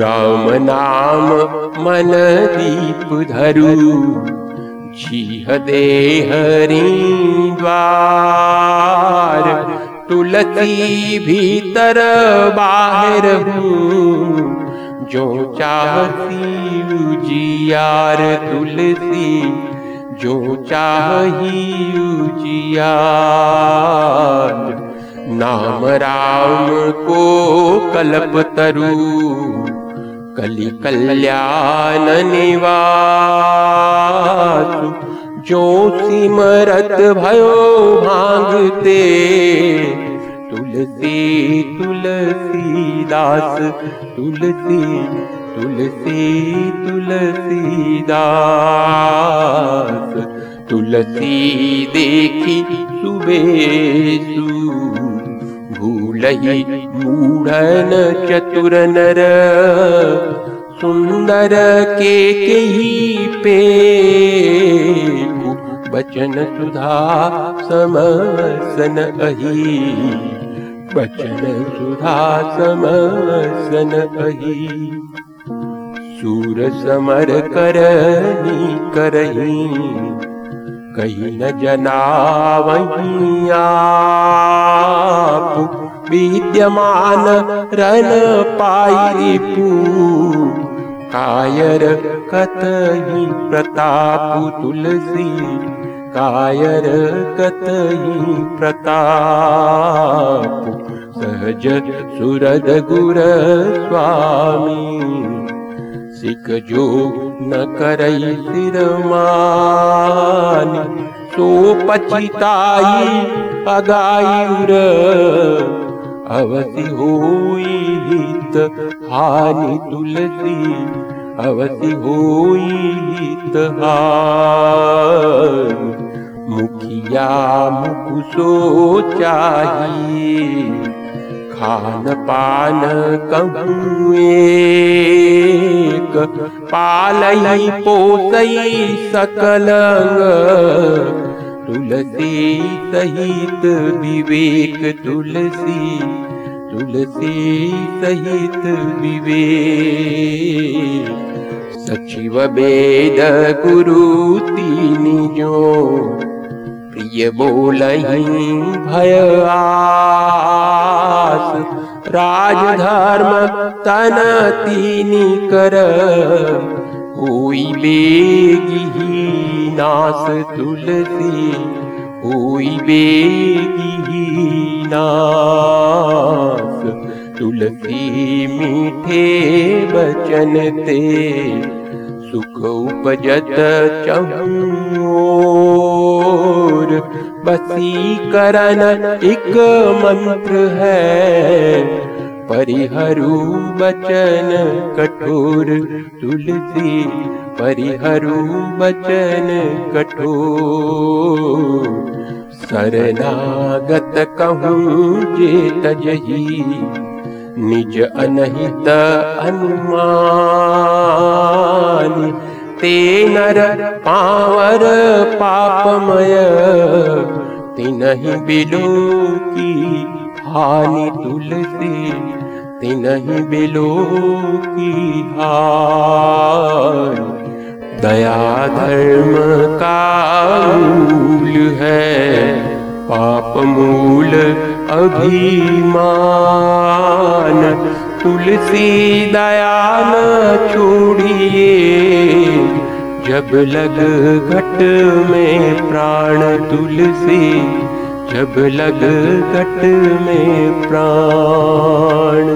राम नाम मन दीप धरु जीह दे हरि द्वार तुलसी भीतर बाहर हूँ जो चाहती उजियार तुलसी, जो चाही उजियार नाम राम को कल्प तरु, कलि कल्याण निवास। जो सिमरत भयो मांगते तुलसी तुलसी दास। तुलसी तुलसी तुलसी दास। तुलसी देखी सुबेसु भूलही मूढ़न चतुर नर। सुंदर के कही पे बचन सुधा समसन अही बचन सुधा समसन अही। सूर समर करनी करही कहीं न जना वही आप विद्यमान रन पू कायर कतही प्रताप तुलसी कायर कतही प्रताप सुरद गुर स्वामी सिख जो न अगायुर अवसि होई हित हानि तुलसी। अवसि होई हित हानि। मुखिया मुकुसो चाहिए एक पालई पोसई सकल तुलसी सहित विवेक तुलसी तुलसी सहित विवेक। सचिव वेद गुरु तीन जो प्रिय बोलही भय राजधर्म तन तीनी कर। होई बेगी नास तुलसी होई बेगी नास तुलसी मीठे बचन ते। सुख उपजत चहूर बसी करन एक मंत्र है। परिहरु बचन कठोर तुलसी परिहरु बचन कठोर। शरणागत कहूँ जे तजही निज अनहित अनुमान ते नर पावर पापमय। तिनहि बिलो की हानि तुलसी तिनहि बिलो की हानि। दया धर्म का मूल है। पाप मूल अभिमान। तुलसी दया न छोड़िए। जब लग घट में प्राण तुलसी जब लग घट में प्राण।